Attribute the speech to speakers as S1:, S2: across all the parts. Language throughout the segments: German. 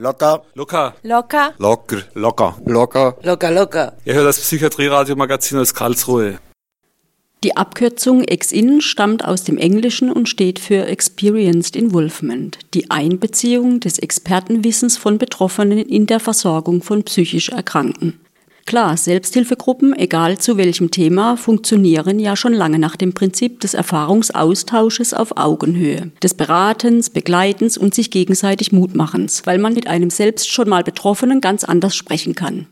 S1: Locker.
S2: Locker.
S3: Locker.
S1: Locker.
S2: Locker.
S1: Locker.
S3: Locker, locker.
S2: Ihr hört das Psychiatrie-Radio-Magazin aus Karlsruhe.
S4: Die Abkürzung Ex-In stammt aus dem Englischen und steht für Experienced Involvement, die Einbeziehung des Expertenwissens von Betroffenen in der Versorgung von psychisch Erkrankten. Klar, Selbsthilfegruppen, egal zu welchem Thema, funktionieren ja schon lange nach dem Prinzip des Erfahrungsaustausches auf Augenhöhe, des Beratens, Begleitens und sich gegenseitig Mutmachens, weil man mit einem selbst schon mal Betroffenen ganz anders sprechen kann.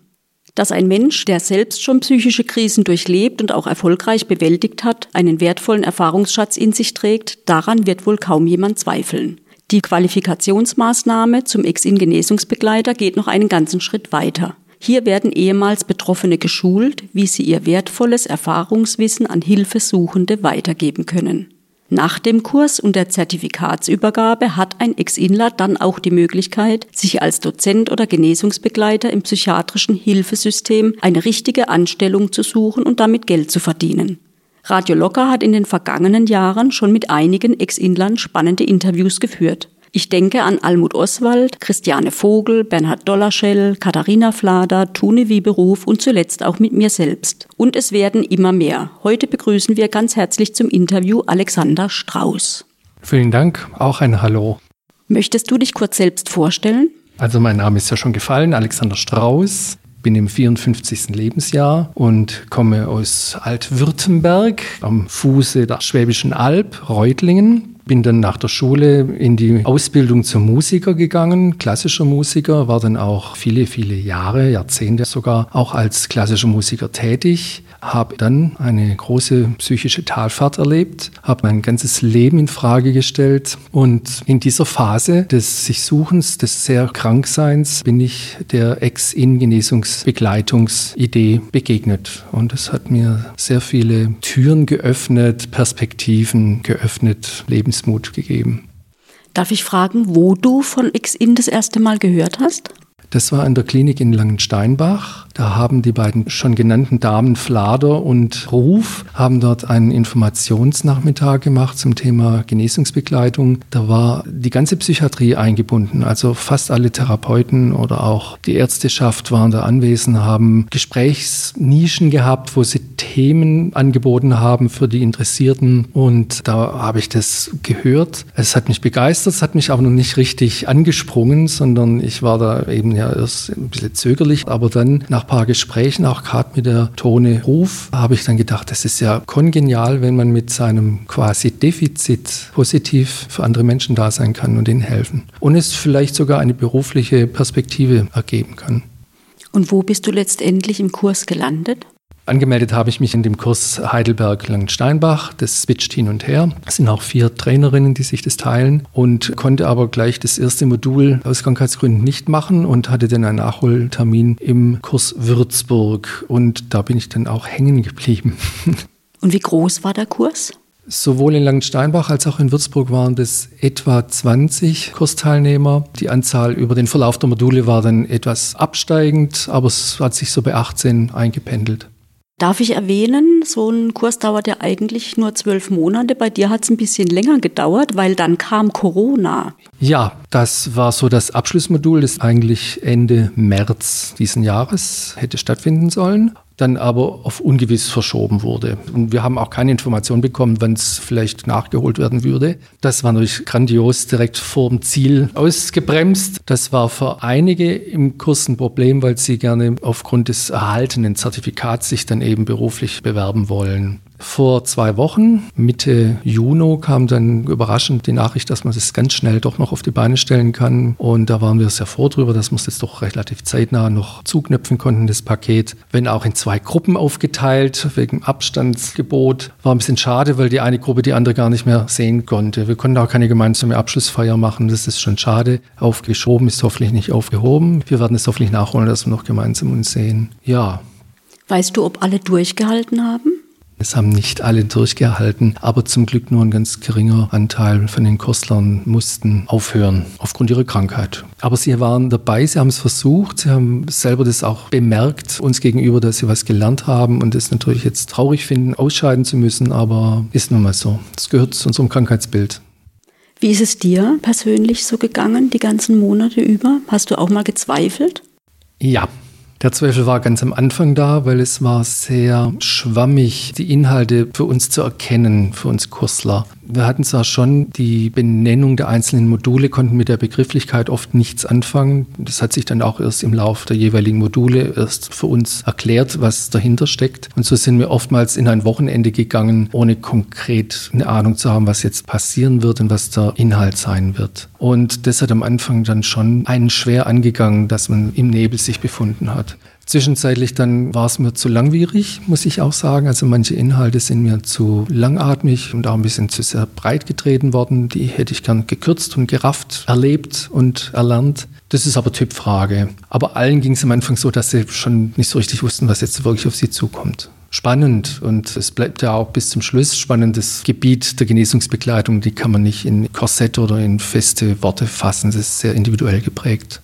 S4: Dass ein Mensch, der selbst schon psychische Krisen durchlebt und auch erfolgreich bewältigt hat, einen wertvollen Erfahrungsschatz in sich trägt, daran wird wohl kaum jemand zweifeln. Die Qualifikationsmaßnahme zum Ex-In-Genesungsbegleiter geht noch einen ganzen Schritt weiter. Hier werden ehemals Betroffene geschult, wie sie ihr wertvolles Erfahrungswissen an Hilfesuchende weitergeben können. Nach dem Kurs und der Zertifikatsübergabe hat ein Ex-Inler dann auch die Möglichkeit, sich als Dozent oder Genesungsbegleiter im psychiatrischen Hilfesystem eine richtige Anstellung zu suchen und damit Geld zu verdienen. Radio Locker hat in den vergangenen Jahren schon mit einigen Ex-Inlern spannende Interviews geführt. Ich denke an Almut Oswald, Christiane Vogel, Bernhard Dollarschell, Katharina Flader, Tune Wieberuf und zuletzt auch mit mir selbst. Und es werden immer mehr. Heute begrüßen wir ganz herzlich zum Interview Alexander Strauß.
S5: Vielen Dank, auch ein Hallo.
S4: Möchtest du dich kurz selbst vorstellen?
S5: Also mein Name ist ja schon gefallen, Alexander Strauß bin im 54. Lebensjahr und komme aus Altwürttemberg am Fuße der Schwäbischen Alb, Reutlingen. Bin dann nach der Schule in die Ausbildung zum Musiker gegangen, klassischer Musiker, war dann auch viele, viele Jahre, Jahrzehnte sogar auch als klassischer Musiker tätig, habe dann eine große psychische Talfahrt erlebt, habe mein ganzes Leben in Frage gestellt und in dieser Phase des sich Suchens, des sehr Krankseins bin ich der Ex-In-Genesungsbegleitungsidee begegnet und es hat mir sehr viele Türen geöffnet, Perspektiven geöffnet, Lebens Lebensmut gegeben.
S4: Darf ich fragen, wo du von X-In das erste Mal gehört hast?
S5: Das war in der Klinik in Langensteinbach. Da haben die beiden schon genannten Damen Flader und Ruf haben dort einen Informationsnachmittag gemacht zum Thema Genesungsbegleitung. Da war die ganze Psychiatrie eingebunden, also fast alle Therapeuten oder auch die Ärzteschaft waren da anwesend, haben Gesprächsnischen gehabt, wo sie Themen angeboten haben für die Interessierten und da habe ich das gehört. Es hat mich begeistert, es hat mich aber noch nicht richtig angesprungen, sondern ich war da eben ja erst ein bisschen zögerlich, aber dann nach ein paar Gesprächen, auch gerade mit der Tone Ruf, habe ich dann gedacht, das ist ja kongenial, wenn man mit seinem quasi Defizit positiv für andere Menschen da sein kann und ihnen helfen. Und es vielleicht sogar eine berufliche Perspektive ergeben kann.
S4: Und wo bist du letztendlich im Kurs gelandet?
S5: Angemeldet habe ich mich in dem Kurs Heidelberg-Langensteinbach. Das switcht hin und her. Es sind auch vier Trainerinnen, die sich das teilen und konnte aber gleich das erste Modul aus Krankheitsgründen nicht machen und hatte dann einen Nachholtermin im Kurs Würzburg. Und da bin ich dann auch hängen geblieben.
S4: Und wie groß war der Kurs?
S5: Sowohl in Langensteinbach als auch in Würzburg waren das etwa 20 Kursteilnehmer. Die Anzahl über den Verlauf der Module war dann etwas absteigend, aber es hat sich so bei 18 eingependelt.
S4: Darf ich erwähnen, so ein Kurs dauert ja eigentlich nur zwölf Monate. Bei dir hat es ein bisschen länger gedauert, weil dann kam Corona.
S5: Ja, das war so das Abschlussmodul, das eigentlich Ende März diesen Jahres hätte stattfinden sollen dann aber auf ungewiss verschoben wurde. Und wir haben auch keine Information bekommen, wann es vielleicht nachgeholt werden würde. Das war natürlich grandios direkt vor dem Ziel ausgebremst. Das war für einige im Kurs ein Problem, weil sie gerne aufgrund des erhaltenen Zertifikats sich dann eben beruflich bewerben wollen. Vor zwei Wochen, Mitte Juni, kam dann überraschend die Nachricht, dass man das ganz schnell doch noch auf die Beine stellen kann. Und da waren wir sehr froh drüber, dass wir es jetzt doch relativ zeitnah noch zuknöpfen konnten, das Paket. Wenn auch in zwei Gruppen aufgeteilt, wegen Abstandsgebot. War ein bisschen schade, weil die eine Gruppe die andere gar nicht mehr sehen konnte. Wir konnten auch keine gemeinsame Abschlussfeier machen. Das ist schon schade. Aufgeschoben ist hoffentlich nicht aufgehoben. Wir werden es hoffentlich nachholen, dass wir noch gemeinsam uns sehen. Ja.
S4: Weißt du, ob alle durchgehalten haben?
S5: Es haben nicht alle durchgehalten, aber zum Glück nur ein ganz geringer Anteil von den Kurstlern mussten aufhören aufgrund ihrer Krankheit. Aber sie waren dabei, sie haben es versucht, sie haben selber das auch bemerkt uns gegenüber, dass sie was gelernt haben und es natürlich jetzt traurig finden, ausscheiden zu müssen, aber ist nun mal so. Das gehört zu unserem Krankheitsbild.
S4: Wie ist es dir persönlich so gegangen, die ganzen Monate über? Hast du auch mal gezweifelt?
S5: Ja, der Zweifel war ganz am Anfang da, weil es war sehr schwammig, die Inhalte für uns zu erkennen, für uns Kursler. Wir hatten zwar schon die Benennung der einzelnen Module, konnten mit der Begrifflichkeit oft nichts anfangen. Das hat sich dann auch erst im Lauf der jeweiligen Module erst für uns erklärt, was dahinter steckt. Und so sind wir oftmals in ein Wochenende gegangen, ohne konkret eine Ahnung zu haben, was jetzt passieren wird und was der Inhalt sein wird. Und das hat am Anfang dann schon einen schwer angegangen, dass man im Nebel sich befunden hat. Zwischenzeitlich dann war es mir zu langwierig, muss ich auch sagen. Also manche Inhalte sind mir zu langatmig und auch ein bisschen zu sehr breit getreten worden. Die hätte ich gern gekürzt und gerafft, erlebt und erlernt. Das ist aber Typfrage. Aber allen ging es am Anfang so, dass sie schon nicht so richtig wussten, was jetzt wirklich auf sie zukommt. Spannend und es bleibt ja auch bis zum Schluss spannend. Das Gebiet der Genesungsbegleitung, die kann man nicht in Korsett oder in feste Worte fassen. Das ist sehr individuell geprägt.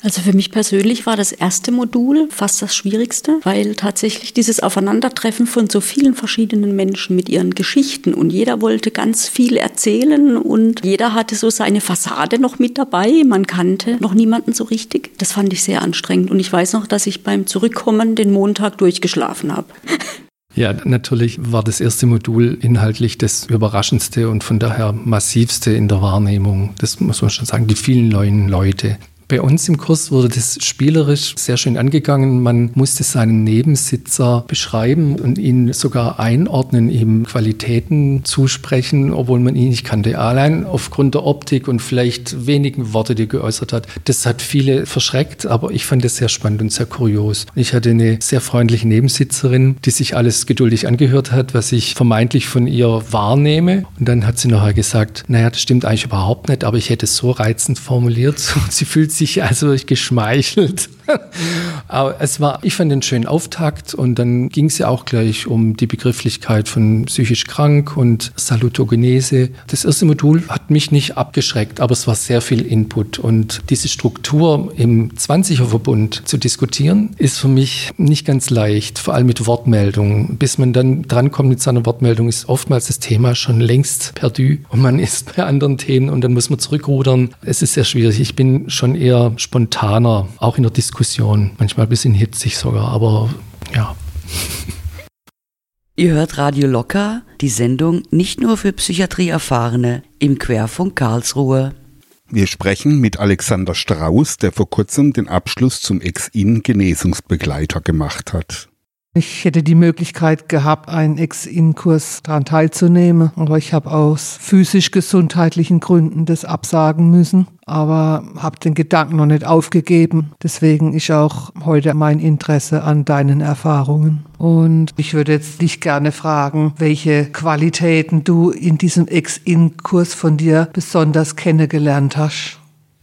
S4: Also für mich persönlich war das erste Modul fast das schwierigste, weil tatsächlich dieses Aufeinandertreffen von so vielen verschiedenen Menschen mit ihren Geschichten und jeder wollte ganz viel erzählen und jeder hatte so seine Fassade noch mit dabei. Man kannte noch niemanden so richtig. Das fand ich sehr anstrengend und ich weiß noch, dass ich beim Zurückkommen den Montag durchgeschlafen habe.
S5: Ja, natürlich war das erste Modul inhaltlich das überraschendste und von daher massivste in der Wahrnehmung. Das muss man schon sagen, die vielen neuen Leute. Bei uns im Kurs wurde das spielerisch sehr schön angegangen. Man musste seinen Nebensitzer beschreiben und ihn sogar einordnen, ihm Qualitäten zusprechen, obwohl man ihn nicht kannte. Allein aufgrund der Optik und vielleicht wenigen Worte, die er geäußert hat. Das hat viele verschreckt, aber ich fand das sehr spannend und sehr kurios. Ich hatte eine sehr freundliche Nebensitzerin, die sich alles geduldig angehört hat, was ich vermeintlich von ihr wahrnehme. Und dann hat sie nachher gesagt, naja, das stimmt eigentlich überhaupt nicht, aber ich hätte es so reizend formuliert. Und sie fühlt also geschmeichelt. Aber es war, ich fand den schönen Auftakt und dann ging es ja auch gleich um die Begrifflichkeit von psychisch krank und Salutogenese. Das erste Modul hat mich nicht abgeschreckt, aber es war sehr viel Input und diese Struktur im 20er-Verbund zu diskutieren, ist für mich nicht ganz leicht, vor allem mit Wortmeldungen. Bis man dann drankommt mit seiner Wortmeldung, ist oftmals das Thema schon längst perdu und man ist bei anderen Themen und dann muss man zurückrudern. Es ist sehr schwierig. Ich bin schon eher spontaner, auch in der Diskussion Diskussion, manchmal ein bisschen hitzig sogar, aber ja.
S1: Ihr hört Radio Locker, die Sendung nicht nur für Psychiatrieerfahrene im Querfunk Karlsruhe.
S3: Wir sprechen mit Alexander Strauß, der vor kurzem den Abschluss zum Ex-In-Genesungsbegleiter gemacht hat.
S6: Ich hätte die Möglichkeit gehabt, einen Ex-In-Kurs daran teilzunehmen, aber ich habe aus physisch-gesundheitlichen Gründen das absagen müssen, aber habe den Gedanken noch nicht aufgegeben. Deswegen ist auch heute mein Interesse an deinen Erfahrungen. Und ich würde jetzt dich gerne fragen, welche Qualitäten du in diesem Ex-In-Kurs von dir besonders kennengelernt hast.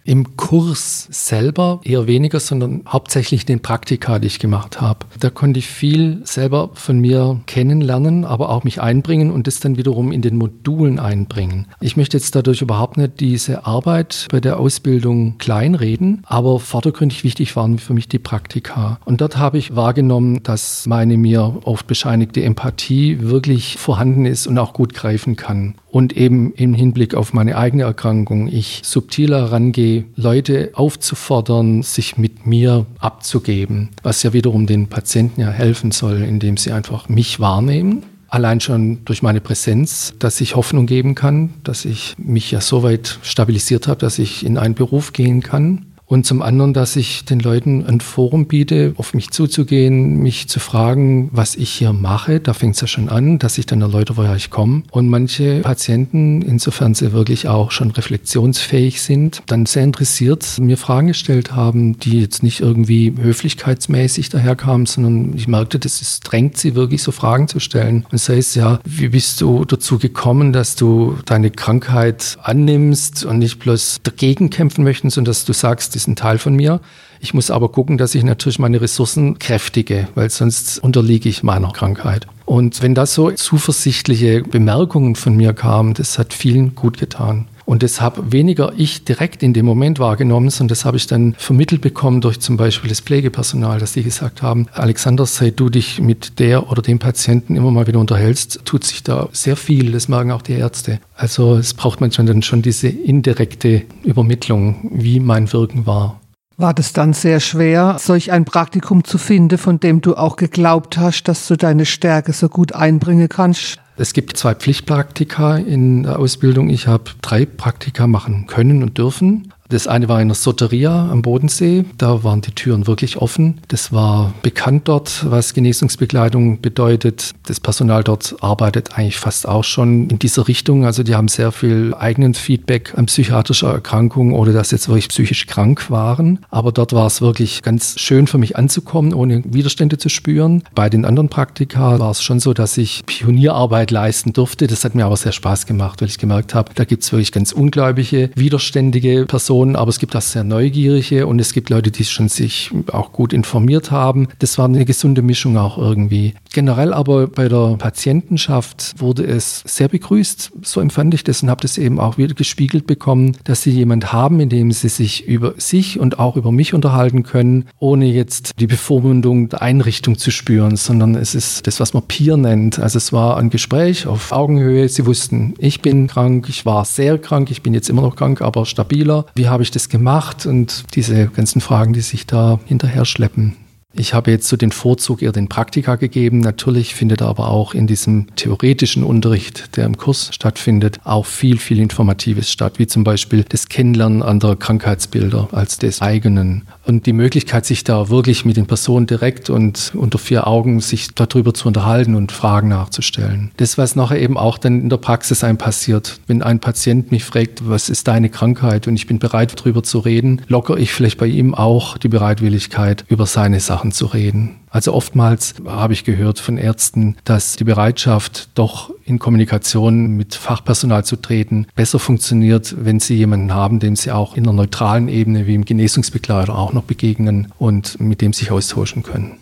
S5: Im Kurs selber eher weniger, sondern hauptsächlich den Praktika, die ich gemacht habe. Da konnte ich viel selber von mir kennenlernen, aber auch mich einbringen und das dann wiederum in den Modulen einbringen. Ich möchte jetzt dadurch überhaupt nicht diese Arbeit bei der Ausbildung kleinreden, aber vordergründig wichtig waren für mich die Praktika. Und dort habe ich wahrgenommen, dass meine mir oft bescheinigte Empathie wirklich vorhanden ist und auch gut greifen kann und eben im Hinblick auf meine eigene Erkrankung ich subtiler rangehe, Leute aufzufordern, sich mit mir abzugeben, was ja wiederum den Patienten ja helfen soll, indem sie einfach mich wahrnehmen. Allein schon durch meine Präsenz, dass ich Hoffnung geben kann, dass ich mich ja so weit stabilisiert habe, dass ich in einen Beruf gehen kann und zum anderen, dass ich den Leuten ein Forum biete, auf mich zuzugehen, mich zu fragen, was ich hier mache. Da fängt es ja schon an, dass ich dann erläutere, woher ich komme. Und manche Patienten, insofern sie wirklich auch schon reflexionsfähig sind, dann sehr interessiert mir Fragen gestellt haben, die jetzt nicht irgendwie höflichkeitsmäßig daherkamen, sondern ich merkte, das ist, drängt sie wirklich so Fragen zu stellen. Und sei es ja, wie bist du dazu gekommen, dass du deine Krankheit annimmst und nicht bloß dagegen kämpfen möchtest, sondern dass du sagst, ist ein Teil von mir. Ich muss aber gucken, dass ich natürlich meine Ressourcen kräftige, weil sonst unterliege ich meiner Krankheit. Und wenn da so zuversichtliche Bemerkungen von mir kamen, das hat vielen gut getan. Und das habe weniger ich direkt in dem Moment wahrgenommen, sondern das habe ich dann vermittelt bekommen durch zum Beispiel das Pflegepersonal, dass die gesagt haben, Alexander, seit du dich mit der oder dem Patienten immer mal wieder unterhältst, tut sich da sehr viel. Das merken auch die Ärzte. Also es braucht manchmal dann schon diese indirekte Übermittlung, wie mein Wirken war.
S6: War das dann sehr schwer, solch ein Praktikum zu finden, von dem du auch geglaubt hast, dass du deine Stärke so gut einbringen kannst?
S5: Es gibt zwei Pflichtpraktika in der Ausbildung. Ich habe drei Praktika machen können und dürfen. Das eine war in der Soteria am Bodensee. Da waren die Türen wirklich offen. Das war bekannt dort, was Genesungsbekleidung bedeutet. Das Personal dort arbeitet eigentlich fast auch schon in dieser Richtung. Also die haben sehr viel eigenen Feedback an psychiatrischer Erkrankung oder dass jetzt wirklich psychisch krank waren. Aber dort war es wirklich ganz schön für mich anzukommen, ohne Widerstände zu spüren. Bei den anderen Praktika war es schon so, dass ich Pionierarbeit leisten durfte. Das hat mir aber sehr Spaß gemacht, weil ich gemerkt habe, da gibt es wirklich ganz ungläubige, widerständige Personen Personen, aber es gibt auch sehr neugierige und es gibt Leute, die schon sich auch gut informiert haben. Das war eine gesunde Mischung auch irgendwie. Generell aber bei der Patientenschaft wurde es sehr begrüßt, so empfand ich das und habe das eben auch wieder gespiegelt bekommen, dass sie jemand haben, in dem sie sich über sich und auch über mich unterhalten können, ohne jetzt die Bevormundung der Einrichtung zu spüren, sondern es ist das, was man Peer nennt. Also es war ein Gespräch auf Augenhöhe. Sie wussten, ich bin krank, ich war sehr krank, ich bin jetzt immer noch krank, aber stabiler. Wie habe ich das gemacht und diese ganzen Fragen, die sich da hinterher schleppen. Ich habe jetzt so den Vorzug eher den Praktika gegeben. Natürlich findet aber auch in diesem theoretischen Unterricht, der im Kurs stattfindet, auch viel, viel Informatives statt, wie zum Beispiel das Kennenlernen anderer Krankheitsbilder als des eigenen. Und die Möglichkeit, sich da wirklich mit den Personen direkt und unter vier Augen sich darüber zu unterhalten und Fragen nachzustellen. Das, was nachher eben auch dann in der Praxis einem passiert. Wenn ein Patient mich fragt, was ist deine Krankheit und ich bin bereit, darüber zu reden, lockere ich vielleicht bei ihm auch die Bereitwilligkeit, über seine Sachen Sachen zu reden. Also oftmals habe ich gehört von Ärzten, dass die Bereitschaft, doch in Kommunikation mit Fachpersonal zu treten, besser funktioniert, wenn sie jemanden haben, dem sie auch in einer neutralen Ebene wie im Genesungsbegleiter auch noch begegnen und mit dem sich austauschen können.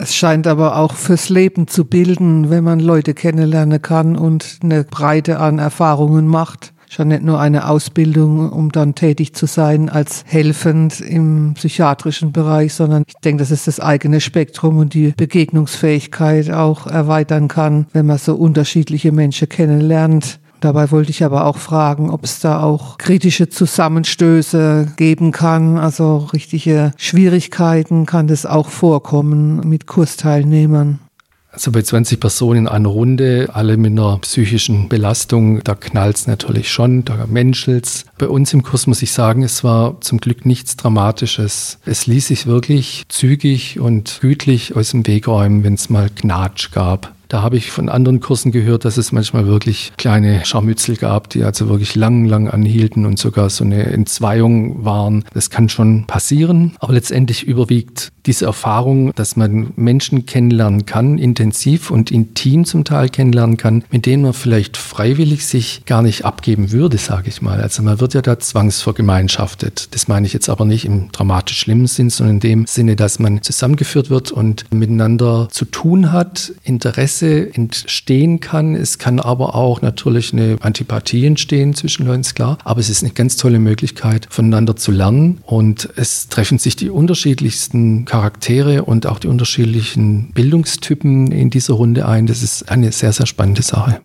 S6: Es scheint aber auch fürs Leben zu bilden, wenn man Leute kennenlernen kann und eine Breite an Erfahrungen macht schon nicht nur eine Ausbildung, um dann tätig zu sein als helfend im psychiatrischen Bereich, sondern ich denke, dass es das eigene Spektrum und die Begegnungsfähigkeit auch erweitern kann, wenn man so unterschiedliche Menschen kennenlernt. Dabei wollte ich aber auch fragen, ob es da auch kritische Zusammenstöße geben kann, also richtige Schwierigkeiten kann das auch vorkommen mit Kursteilnehmern.
S5: Also bei 20 Personen in einer Runde, alle mit einer psychischen Belastung, da knallt es natürlich schon, da menschelt's. Bei uns im Kurs muss ich sagen, es war zum Glück nichts Dramatisches. Es ließ sich wirklich zügig und gütlich aus dem Weg räumen, wenn es mal Gnatsch gab. Da habe ich von anderen Kursen gehört, dass es manchmal wirklich kleine Scharmützel gab, die also wirklich lang, lang anhielten und sogar so eine Entzweiung waren. Das kann schon passieren, aber letztendlich überwiegt diese Erfahrung, dass man Menschen kennenlernen kann, intensiv und intim zum Teil kennenlernen kann, mit denen man vielleicht freiwillig sich gar nicht abgeben würde, sage ich mal. Also man wird ja da zwangsvergemeinschaftet. Das meine ich jetzt aber nicht im dramatisch schlimmen Sinn, sondern in dem Sinne, dass man zusammengeführt wird und miteinander zu tun hat, Interesse entstehen kann. Es kann aber auch natürlich eine Antipathie entstehen zwischen Leuten, ist klar. Aber es ist eine ganz tolle Möglichkeit, voneinander zu lernen. Und es treffen sich die unterschiedlichsten Charaktere und auch die unterschiedlichen Bildungstypen in dieser Runde ein. Das ist eine sehr, sehr spannende Sache.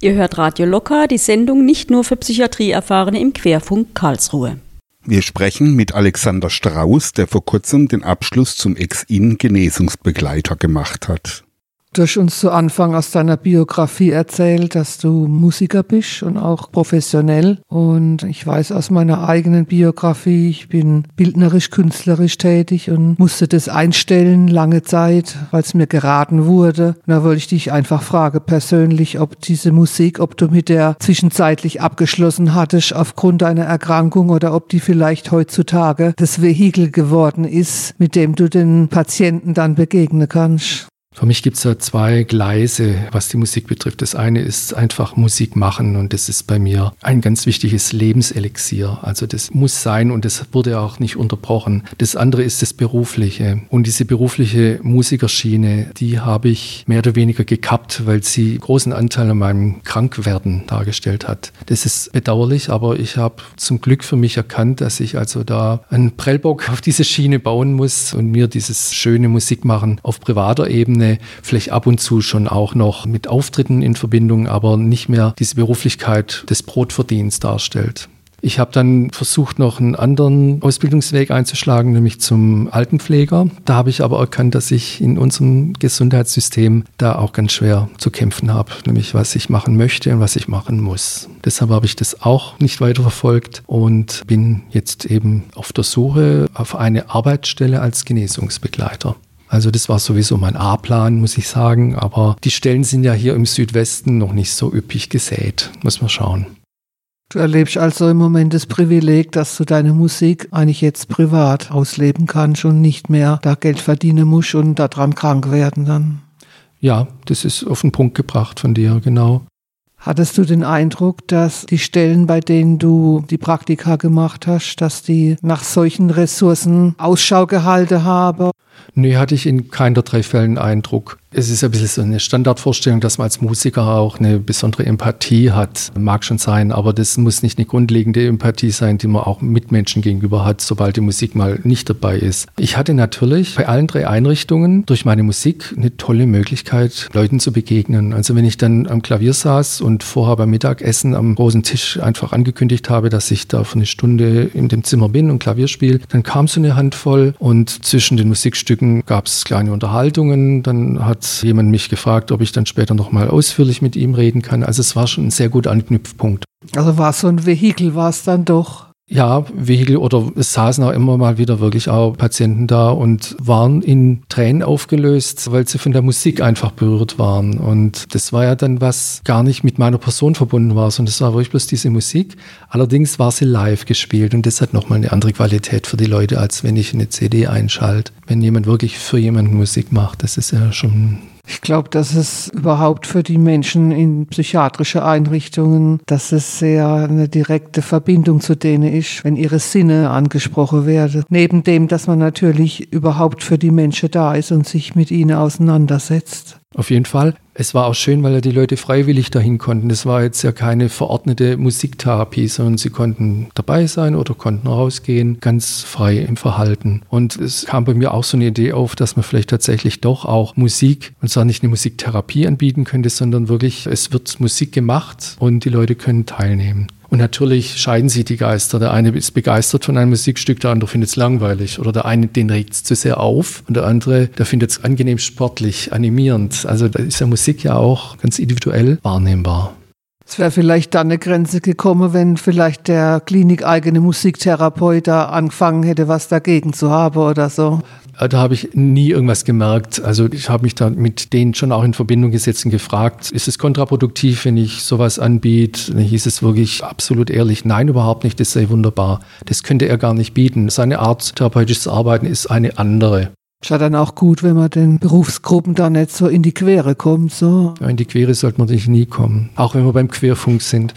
S4: Ihr hört Radio Locker, die Sendung nicht nur für Psychiatrieerfahrene im Querfunk Karlsruhe.
S3: Wir sprechen mit Alexander Strauß, der vor kurzem den Abschluss zum Ex-In-Genesungsbegleiter gemacht hat.
S6: Du hast uns zu Anfang aus deiner Biografie erzählt, dass du Musiker bist und auch professionell. Und ich weiß aus meiner eigenen Biografie, ich bin bildnerisch, künstlerisch tätig und musste das einstellen lange Zeit, weil es mir geraten wurde. Und da wollte ich dich einfach fragen persönlich, ob diese Musik, ob du mit der zwischenzeitlich abgeschlossen hattest aufgrund deiner Erkrankung oder ob die vielleicht heutzutage das Vehikel geworden ist, mit dem du den Patienten dann begegnen kannst.
S5: Für mich gibt es da zwei Gleise, was die Musik betrifft. Das eine ist einfach Musik machen und das ist bei mir ein ganz wichtiges Lebenselixier. Also das muss sein und das wurde auch nicht unterbrochen. Das andere ist das Berufliche. Und diese berufliche Musikerschiene, die habe ich mehr oder weniger gekappt, weil sie großen Anteil an meinem Krankwerden dargestellt hat. Das ist bedauerlich, aber ich habe zum Glück für mich erkannt, dass ich also da einen Prellbock auf diese Schiene bauen muss und mir dieses schöne Musikmachen auf privater Ebene Ebene, vielleicht ab und zu schon auch noch mit Auftritten in Verbindung, aber nicht mehr diese Beruflichkeit des Brotverdienens darstellt. Ich habe dann versucht, noch einen anderen Ausbildungsweg einzuschlagen, nämlich zum Altenpfleger. Da habe ich aber erkannt, dass ich in unserem Gesundheitssystem da auch ganz schwer zu kämpfen habe, nämlich was ich machen möchte und was ich machen muss. Deshalb habe ich das auch nicht weiter verfolgt und bin jetzt eben auf der Suche auf eine Arbeitsstelle als Genesungsbegleiter. Also das war sowieso mein A-Plan, muss ich sagen. Aber die Stellen sind ja hier im Südwesten noch nicht so üppig gesät. Muss man schauen.
S6: Du erlebst also im Moment das Privileg, dass du deine Musik eigentlich jetzt privat ausleben kannst und nicht mehr da Geld verdienen musst und daran krank werden dann.
S5: Ja, das ist auf den Punkt gebracht von dir, genau.
S6: Hattest du den Eindruck, dass die Stellen, bei denen du die Praktika gemacht hast, dass die nach solchen Ressourcen Ausschau gehalten haben?
S5: Nee, hatte ich in keiner der drei Fällen Eindruck. Es ist ein bisschen so eine Standardvorstellung, dass man als Musiker auch eine besondere Empathie hat. Mag schon sein, aber das muss nicht eine grundlegende Empathie sein, die man auch Mitmenschen gegenüber hat, sobald die Musik mal nicht dabei ist. Ich hatte natürlich bei allen drei Einrichtungen durch meine Musik eine tolle Möglichkeit, Leuten zu begegnen. Also wenn ich dann am Klavier saß und vorher beim Mittagessen am großen Tisch einfach angekündigt habe, dass ich da für eine Stunde in dem Zimmer bin und Klavier spiele, dann kam so eine Handvoll und zwischen den Musikstücken gab es kleine Unterhaltungen. Dann hat jemand mich gefragt, ob ich dann später nochmal ausführlich mit ihm reden kann. Also es war schon ein sehr guter Anknüpfpunkt.
S6: Also war es so ein Vehikel, war es dann doch?
S5: Ja, Vehikel oder es saßen auch immer mal wieder wirklich auch Patienten da und waren in Tränen aufgelöst, weil sie von der Musik einfach berührt waren. Und das war ja dann was gar nicht mit meiner Person verbunden war, sondern es war wirklich bloß diese Musik. Allerdings war sie live gespielt und das hat nochmal eine andere Qualität für die Leute, als wenn ich eine CD einschalte. Wenn jemand wirklich für jemanden Musik macht, das ist ja schon
S6: ich glaube, dass es überhaupt für die Menschen in psychiatrische Einrichtungen, dass es sehr eine direkte Verbindung zu denen ist, wenn ihre Sinne angesprochen werden. Neben dem, dass man natürlich überhaupt für die Menschen da ist und sich mit ihnen auseinandersetzt.
S5: Auf jeden Fall. Es war auch schön, weil ja die Leute freiwillig dahin konnten. Das war jetzt ja keine verordnete Musiktherapie, sondern sie konnten dabei sein oder konnten rausgehen, ganz frei im Verhalten. Und es kam bei mir auch so eine Idee auf, dass man vielleicht tatsächlich doch auch Musik, und zwar nicht eine Musiktherapie anbieten könnte, sondern wirklich, es wird Musik gemacht und die Leute können teilnehmen. Und natürlich scheiden sich die Geister. Der eine ist begeistert von einem Musikstück, der andere findet es langweilig. Oder der eine, den regt es zu sehr auf. Und der andere, der findet es angenehm sportlich, animierend. Also da ist ja Musik ja auch ganz individuell wahrnehmbar.
S6: Es wäre vielleicht dann eine Grenze gekommen, wenn vielleicht der klinikeigene Musiktherapeut da angefangen hätte, was dagegen zu haben oder so.
S5: Äh, da habe ich nie irgendwas gemerkt. Also ich habe mich da mit denen schon auch in Verbindung gesetzt und gefragt, ist es kontraproduktiv, wenn ich sowas anbiete? Dann hieß es wirklich absolut ehrlich, nein, überhaupt nicht, das sei wunderbar. Das könnte er gar nicht bieten. Seine Art, therapeutisches Arbeiten ist eine andere.
S6: Ist ja dann auch gut, wenn man den Berufsgruppen da nicht so in die Quere kommt. So.
S5: Ja, in die Quere sollte man sich nie kommen. Auch wenn wir beim Querfunk sind.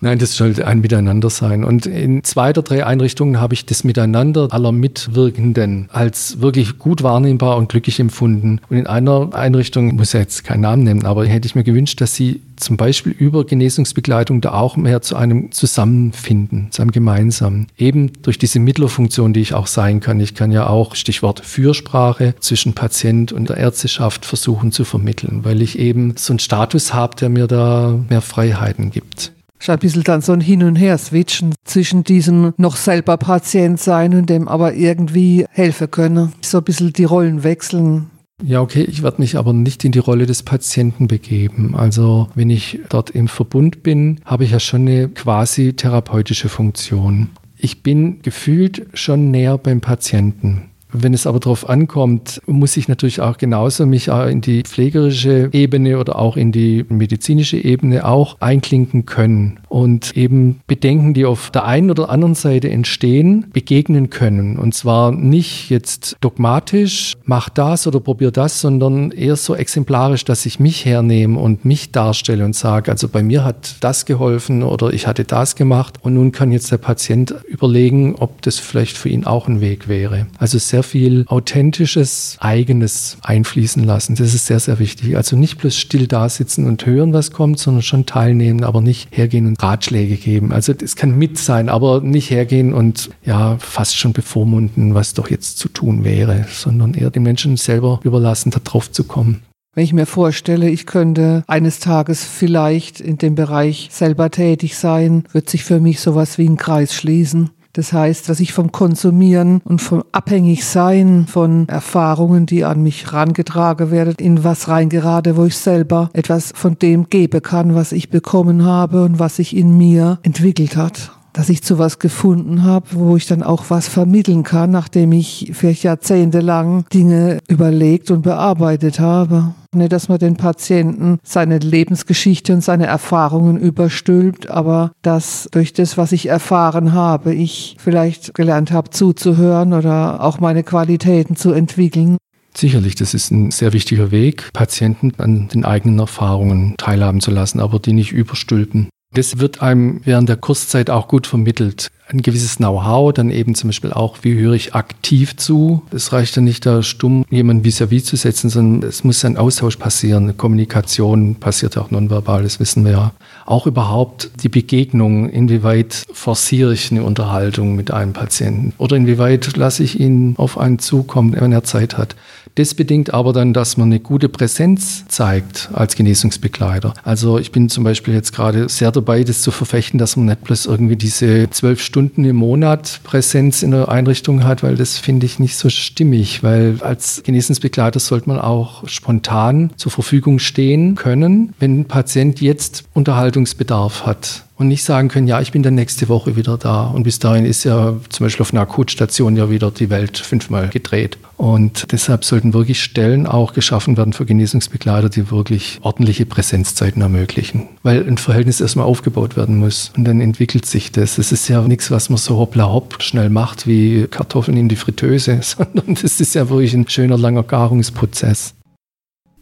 S5: Nein, das sollte ein Miteinander sein. Und in zwei oder drei Einrichtungen habe ich das Miteinander aller Mitwirkenden als wirklich gut wahrnehmbar und glücklich empfunden. Und in einer Einrichtung, muss ja jetzt keinen Namen nennen, aber hätte ich mir gewünscht, dass sie zum Beispiel über Genesungsbegleitung da auch mehr zu einem Zusammenfinden, zu einem Gemeinsamen. Eben durch diese Mittlerfunktion, die ich auch sein kann. Ich kann ja auch, Stichwort Fürsprache, zwischen Patient und der Ärzteschaft versuchen zu vermitteln, weil ich eben so einen Status habe, der mir da mehr Freiheiten gibt.
S6: Ist ein bisschen dann so ein Hin und Her switchen zwischen diesem noch selber Patient sein und dem aber irgendwie helfen können. So ein bisschen die Rollen wechseln.
S5: Ja, okay, ich werde mich aber nicht in die Rolle des Patienten begeben. Also wenn ich dort im Verbund bin, habe ich ja schon eine quasi therapeutische Funktion. Ich bin gefühlt schon näher beim Patienten. Wenn es aber darauf ankommt, muss ich natürlich auch genauso mich in die pflegerische Ebene oder auch in die medizinische Ebene auch einklinken können und eben Bedenken, die auf der einen oder anderen Seite entstehen, begegnen können. Und zwar nicht jetzt dogmatisch, mach das oder probier das, sondern eher so exemplarisch, dass ich mich hernehme und mich darstelle und sage, also bei mir hat das geholfen oder ich hatte das gemacht und nun kann jetzt der Patient überlegen, ob das vielleicht für ihn auch ein Weg wäre. Also sehr viel authentisches, eigenes einfließen lassen. Das ist sehr, sehr wichtig. Also nicht bloß still da sitzen und hören, was kommt, sondern schon teilnehmen, aber nicht hergehen und Ratschläge geben. Also es kann mit sein, aber nicht hergehen und ja, fast schon bevormunden, was doch jetzt zu tun wäre, sondern eher den Menschen selber überlassen, da drauf zu kommen.
S6: Wenn ich mir vorstelle, ich könnte eines Tages vielleicht in dem Bereich selber tätig sein, wird sich für mich sowas wie ein Kreis schließen. Das heißt, dass ich vom Konsumieren und vom Abhängigsein von Erfahrungen, die an mich rangetragen werden, in was reingerade, wo ich selber etwas von dem geben kann, was ich bekommen habe und was sich in mir entwickelt hat dass ich zu was gefunden habe, wo ich dann auch was vermitteln kann, nachdem ich vielleicht jahrzehntelang Dinge überlegt und bearbeitet habe. Nicht, dass man den Patienten seine Lebensgeschichte und seine Erfahrungen überstülpt, aber dass durch das, was ich erfahren habe, ich vielleicht gelernt habe zuzuhören oder auch meine Qualitäten zu entwickeln.
S5: Sicherlich, das ist ein sehr wichtiger Weg, Patienten an den eigenen Erfahrungen teilhaben zu lassen, aber die nicht überstülpen. Das wird einem während der Kurszeit auch gut vermittelt. Ein gewisses Know-how, dann eben zum Beispiel auch, wie höre ich aktiv zu. Es reicht ja nicht, da stumm jemanden vis-à-vis -vis zu setzen, sondern es muss ein Austausch passieren. Eine Kommunikation passiert auch nonverbal, das wissen wir ja. Auch überhaupt die Begegnung, inwieweit forciere ich eine Unterhaltung mit einem Patienten oder inwieweit lasse ich ihn auf einen zukommen, wenn er Zeit hat. Das bedingt aber dann, dass man eine gute Präsenz zeigt als Genesungsbegleiter. Also ich bin zum Beispiel jetzt gerade sehr dabei, das zu verfechten, dass man nicht bloß irgendwie diese zwölf Stunden im Monat Präsenz in der Einrichtung hat, weil das finde ich nicht so stimmig, weil als Genesungsbegleiter sollte man auch spontan zur Verfügung stehen können, wenn ein Patient jetzt Unterhaltungsbedarf hat und nicht sagen können, ja, ich bin dann nächste Woche wieder da. Und bis dahin ist ja zum Beispiel auf einer Akutstation ja wieder die Welt fünfmal gedreht. Und deshalb sollten wirklich Stellen auch geschaffen werden für Genesungsbegleiter, die wirklich ordentliche Präsenzzeiten ermöglichen. Weil ein Verhältnis erstmal aufgebaut werden muss. Und dann entwickelt sich das. Es ist ja nichts, was man so hoppla hopp schnell macht wie Kartoffeln in die Fritteuse, sondern das ist ja wirklich ein schöner, langer Garungsprozess.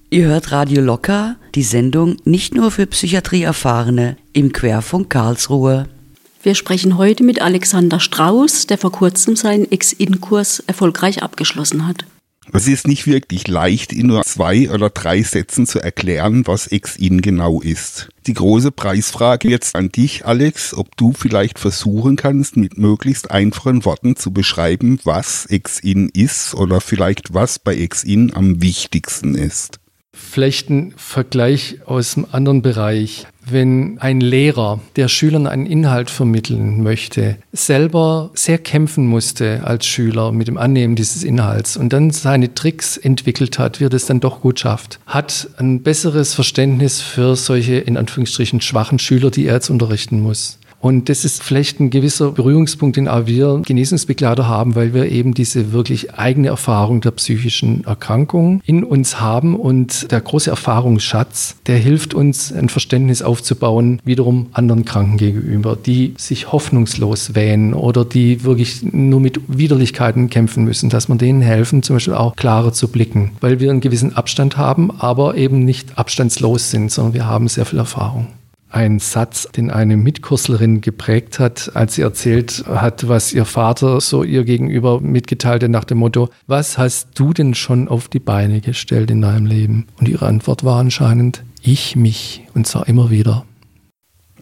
S1: Ihr hört Radio Locker, die Sendung nicht nur für Psychiatrieerfahrene im Querfunk Karlsruhe.
S4: Wir sprechen heute mit Alexander Strauß, der vor kurzem seinen Ex-In-Kurs erfolgreich abgeschlossen hat.
S3: Es ist nicht wirklich leicht, in nur zwei oder drei Sätzen zu erklären, was Ex-In genau ist. Die große Preisfrage jetzt an dich, Alex, ob du vielleicht versuchen kannst, mit möglichst einfachen Worten zu beschreiben, was Ex-In ist oder vielleicht was bei Ex-In am wichtigsten ist.
S5: Vielleicht ein Vergleich aus einem anderen Bereich. Wenn ein Lehrer, der Schülern einen Inhalt vermitteln möchte, selber sehr kämpfen musste als Schüler mit dem Annehmen dieses Inhalts und dann seine Tricks entwickelt hat, wie er das dann doch gut schafft, hat ein besseres Verständnis für solche in Anführungsstrichen schwachen Schüler, die er jetzt unterrichten muss. Und das ist vielleicht ein gewisser Berührungspunkt, den auch wir Genesungsbegleiter haben, weil wir eben diese wirklich eigene Erfahrung der psychischen Erkrankung in uns haben. Und der große Erfahrungsschatz, der hilft uns, ein Verständnis aufzubauen, wiederum anderen Kranken gegenüber, die sich hoffnungslos wähnen oder die wirklich nur mit Widerlichkeiten kämpfen müssen, dass man denen helfen, zum Beispiel auch klarer zu blicken, weil wir einen gewissen Abstand haben, aber eben nicht abstandslos sind, sondern wir haben sehr viel Erfahrung ein Satz, den eine Mitkurslerin geprägt hat, als sie erzählt hat, was ihr Vater so ihr gegenüber mitgeteilt hat nach dem Motto, was hast du denn schon auf die Beine gestellt in deinem Leben? Und ihre Antwort war anscheinend, ich mich, und zwar immer wieder.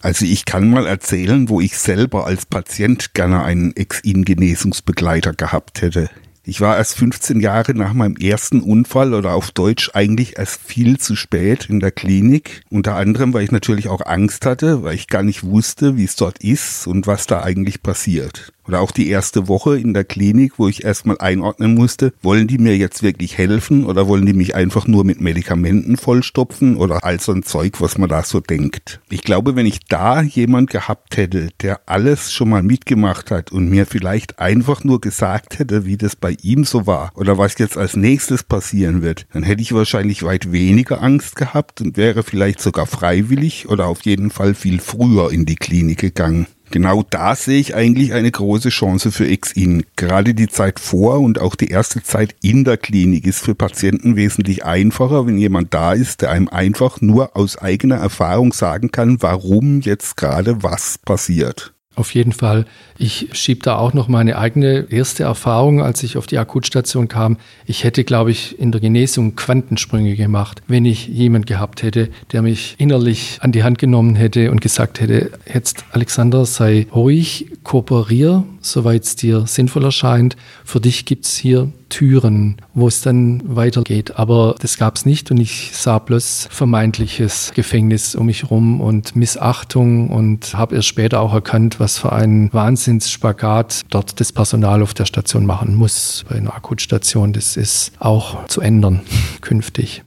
S3: Also ich kann mal erzählen, wo ich selber als Patient gerne einen Ex-In-Genesungsbegleiter gehabt hätte. Ich war erst 15 Jahre nach meinem ersten Unfall oder auf Deutsch eigentlich erst viel zu spät in der Klinik. Unter anderem, weil ich natürlich auch Angst hatte, weil ich gar nicht wusste, wie es dort ist und was da eigentlich passiert. Oder auch die erste Woche in der Klinik, wo ich erstmal einordnen musste, wollen die mir jetzt wirklich helfen oder wollen die mich einfach nur mit Medikamenten vollstopfen oder all so ein Zeug, was man da so denkt. Ich glaube, wenn ich da jemand gehabt hätte, der alles schon mal mitgemacht hat und mir vielleicht einfach nur gesagt hätte, wie das bei ihm so war oder was jetzt als nächstes passieren wird, dann hätte ich wahrscheinlich weit weniger Angst gehabt und wäre vielleicht sogar freiwillig oder auf jeden Fall viel früher in die Klinik gegangen. Genau da sehe ich eigentlich eine große Chance für Ex-In. Gerade die Zeit vor und auch die erste Zeit in der Klinik ist für Patienten wesentlich einfacher, wenn jemand da ist, der einem einfach nur aus eigener Erfahrung sagen kann, warum jetzt gerade was passiert.
S5: Auf jeden Fall. Ich schiebe da auch noch meine eigene erste Erfahrung, als ich auf die Akutstation kam. Ich hätte, glaube ich, in der Genesung Quantensprünge gemacht, wenn ich jemand gehabt hätte, der mich innerlich an die Hand genommen hätte und gesagt hätte, jetzt Alexander, sei ruhig, kooperier, soweit es dir sinnvoll erscheint. Für dich gibt es hier Türen, wo es dann weitergeht. Aber das gab es nicht und ich sah bloß vermeintliches Gefängnis um mich rum und Missachtung und habe erst später auch erkannt, was für ein Wahnsinnsspagat dort das Personal auf der Station machen muss bei einer Akutstation. Das ist auch zu ändern künftig.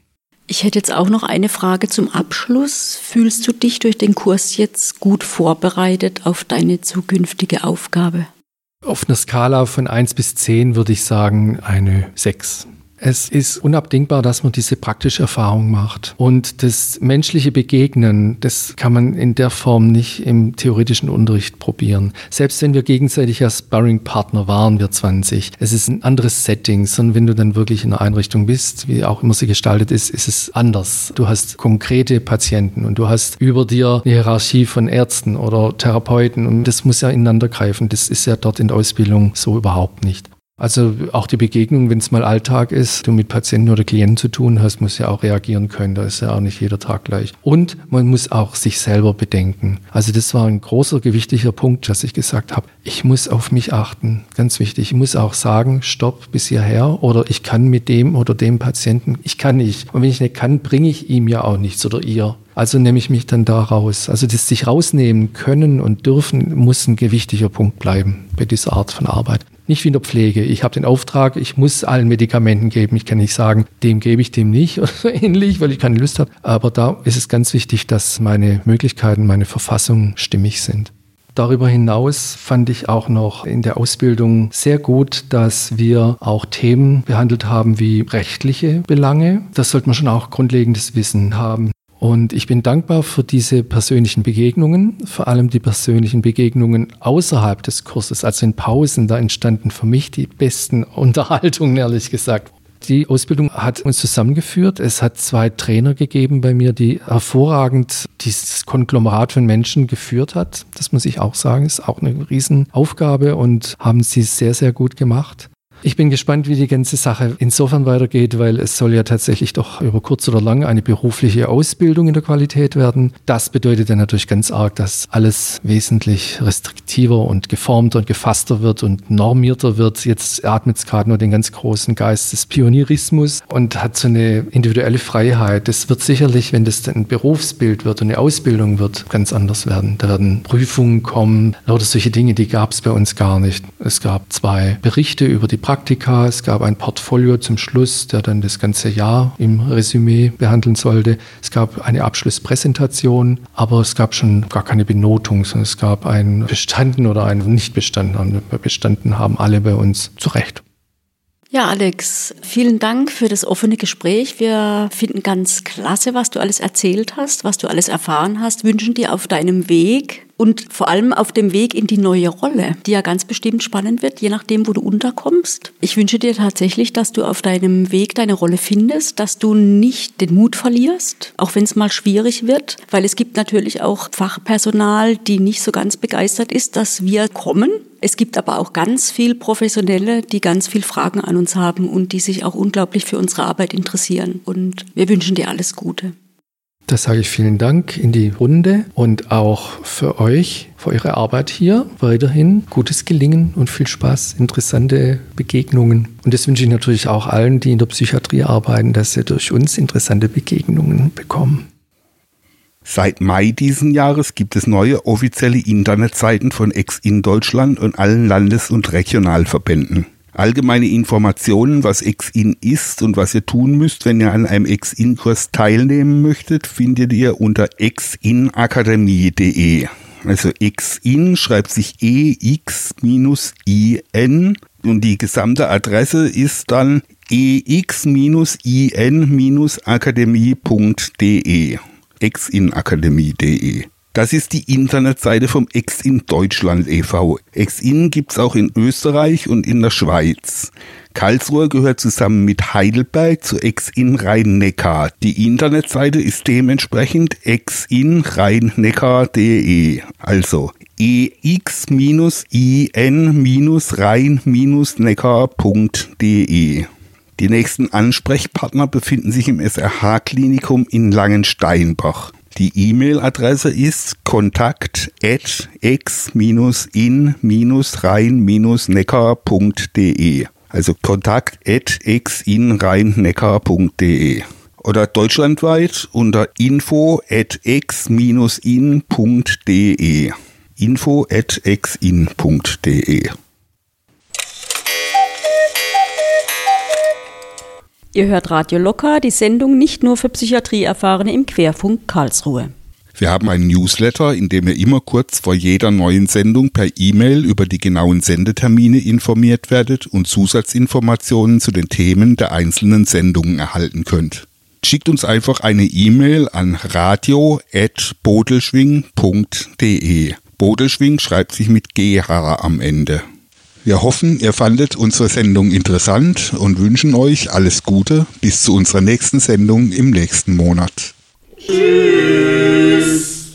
S4: Ich hätte jetzt auch noch eine Frage zum Abschluss. Fühlst du dich durch den Kurs jetzt gut vorbereitet auf deine zukünftige Aufgabe?
S5: Auf einer Skala von 1 bis 10 würde ich sagen eine 6. Es ist unabdingbar, dass man diese praktische Erfahrung macht. Und das menschliche Begegnen, das kann man in der Form nicht im theoretischen Unterricht probieren. Selbst wenn wir gegenseitig als Sparring-Partner waren, wir 20. Es ist ein anderes Setting, sondern wenn du dann wirklich in einer Einrichtung bist, wie auch immer sie gestaltet ist, ist es anders. Du hast konkrete Patienten und du hast über dir eine Hierarchie von Ärzten oder Therapeuten und das muss ja ineinander greifen. Das ist ja dort in der Ausbildung so überhaupt nicht. Also auch die Begegnung, wenn es mal Alltag ist, du mit Patienten oder Klienten zu tun hast, muss ja auch reagieren können. Da ist ja auch nicht jeder Tag gleich. Und man muss auch sich selber bedenken. Also das war ein großer, gewichtiger Punkt, dass ich gesagt habe, ich muss auf mich achten. Ganz wichtig. Ich muss auch sagen, stopp bis hierher oder ich kann mit dem oder dem Patienten, ich kann nicht. Und wenn ich nicht kann, bringe ich ihm ja auch nichts oder ihr. Also nehme ich mich dann da raus. Also das sich rausnehmen können und dürfen muss ein gewichtiger Punkt bleiben bei dieser Art von Arbeit. Nicht wie in der Pflege. Ich habe den Auftrag, ich muss allen Medikamenten geben. Ich kann nicht sagen, dem gebe ich, dem nicht oder so ähnlich, weil ich keine Lust habe. Aber da ist es ganz wichtig, dass meine Möglichkeiten, meine Verfassung stimmig sind. Darüber hinaus fand ich auch noch in der Ausbildung sehr gut, dass wir auch Themen behandelt haben wie rechtliche Belange. Das sollte man schon auch grundlegendes Wissen haben. Und ich bin dankbar für diese persönlichen Begegnungen, vor allem die persönlichen Begegnungen außerhalb des Kurses, also in Pausen. Da entstanden für mich die besten Unterhaltungen, ehrlich gesagt. Die Ausbildung hat uns zusammengeführt. Es hat zwei Trainer gegeben bei mir, die hervorragend dieses Konglomerat von Menschen geführt hat. Das muss ich auch sagen, ist auch eine Riesenaufgabe und haben sie sehr, sehr gut gemacht. Ich bin gespannt, wie die ganze Sache insofern weitergeht, weil es soll ja tatsächlich doch über kurz oder lang eine berufliche Ausbildung in der Qualität werden. Das bedeutet dann natürlich ganz arg, dass alles wesentlich restriktiver und geformter und gefasster wird und normierter wird. Jetzt atmet es gerade nur den ganz großen Geist des Pionierismus und hat so eine individuelle Freiheit. Das wird sicherlich, wenn das dann ein Berufsbild wird und eine Ausbildung wird, ganz anders werden. Da werden Prüfungen kommen, lauter solche Dinge, die gab es bei uns gar nicht. Es gab zwei Berichte über die Praktika, es gab ein Portfolio zum Schluss, der dann das ganze Jahr im Resümee behandeln sollte. Es gab eine Abschlusspräsentation, aber es gab schon gar keine Benotung, sondern es gab ein Bestanden oder ein nicht bestanden. Bestanden haben alle bei uns zu Recht.
S4: Ja, Alex, vielen Dank für das offene Gespräch. Wir finden ganz klasse, was du alles erzählt hast, was du alles erfahren hast, wünschen dir auf deinem Weg und vor allem auf dem Weg in die neue Rolle, die ja ganz bestimmt spannend wird, je nachdem, wo du unterkommst. Ich wünsche dir tatsächlich, dass du auf deinem Weg deine Rolle findest, dass du nicht den Mut verlierst, auch wenn es mal schwierig wird, weil es gibt natürlich auch Fachpersonal, die nicht so ganz begeistert ist, dass wir kommen. Es gibt aber auch ganz viel Professionelle, die ganz viel Fragen an uns haben und die sich auch unglaublich für unsere Arbeit interessieren. Und wir wünschen dir alles Gute.
S5: Das sage ich vielen Dank in die Runde und auch für euch, für eure Arbeit hier. Weiterhin gutes Gelingen und viel Spaß, interessante Begegnungen. Und das wünsche ich natürlich auch allen, die in der Psychiatrie arbeiten, dass sie durch uns interessante Begegnungen bekommen.
S3: Seit Mai diesen Jahres gibt es neue offizielle Internetseiten von Ex-In Deutschland und allen Landes- und Regionalverbänden. Allgemeine Informationen, was Ex-In ist und was ihr tun müsst, wenn ihr an einem Ex-In-Kurs teilnehmen möchtet, findet ihr unter exinakademie.de. Also Ex-In schreibt sich EX-IN und die gesamte Adresse ist dann ex-in-akademie.de exinakademie.de. Das ist die Internetseite vom Exin Deutschland e.V. Exin gibt's auch in Österreich und in der Schweiz. Karlsruhe gehört zusammen mit Heidelberg zu Exin Rhein-Neckar. Die Internetseite ist dementsprechend exinrheinneckar.de. Also ex-in-rhein-neckar.de. Die nächsten Ansprechpartner befinden sich im SRH-Klinikum in Langensteinbach. Die E-Mail-Adresse ist kontakt at ex-in-rhein-neckar.de. Also kontakt at ex-in-rhein-neckar.de. Oder deutschlandweit unter info at
S4: Ihr hört Radio Locker, die Sendung nicht nur für Psychiatrieerfahrene im Querfunk Karlsruhe.
S3: Wir haben einen Newsletter, in dem ihr immer kurz vor jeder neuen Sendung per E-Mail über die genauen Sendetermine informiert werdet und Zusatzinformationen zu den Themen der einzelnen Sendungen erhalten könnt. Schickt uns einfach eine E-Mail an radio.bodelschwing.de. Bodelschwing schreibt sich mit GH am Ende. Wir hoffen, ihr fandet unsere Sendung interessant und wünschen euch alles Gute bis zu unserer nächsten Sendung im nächsten Monat. Tschüss.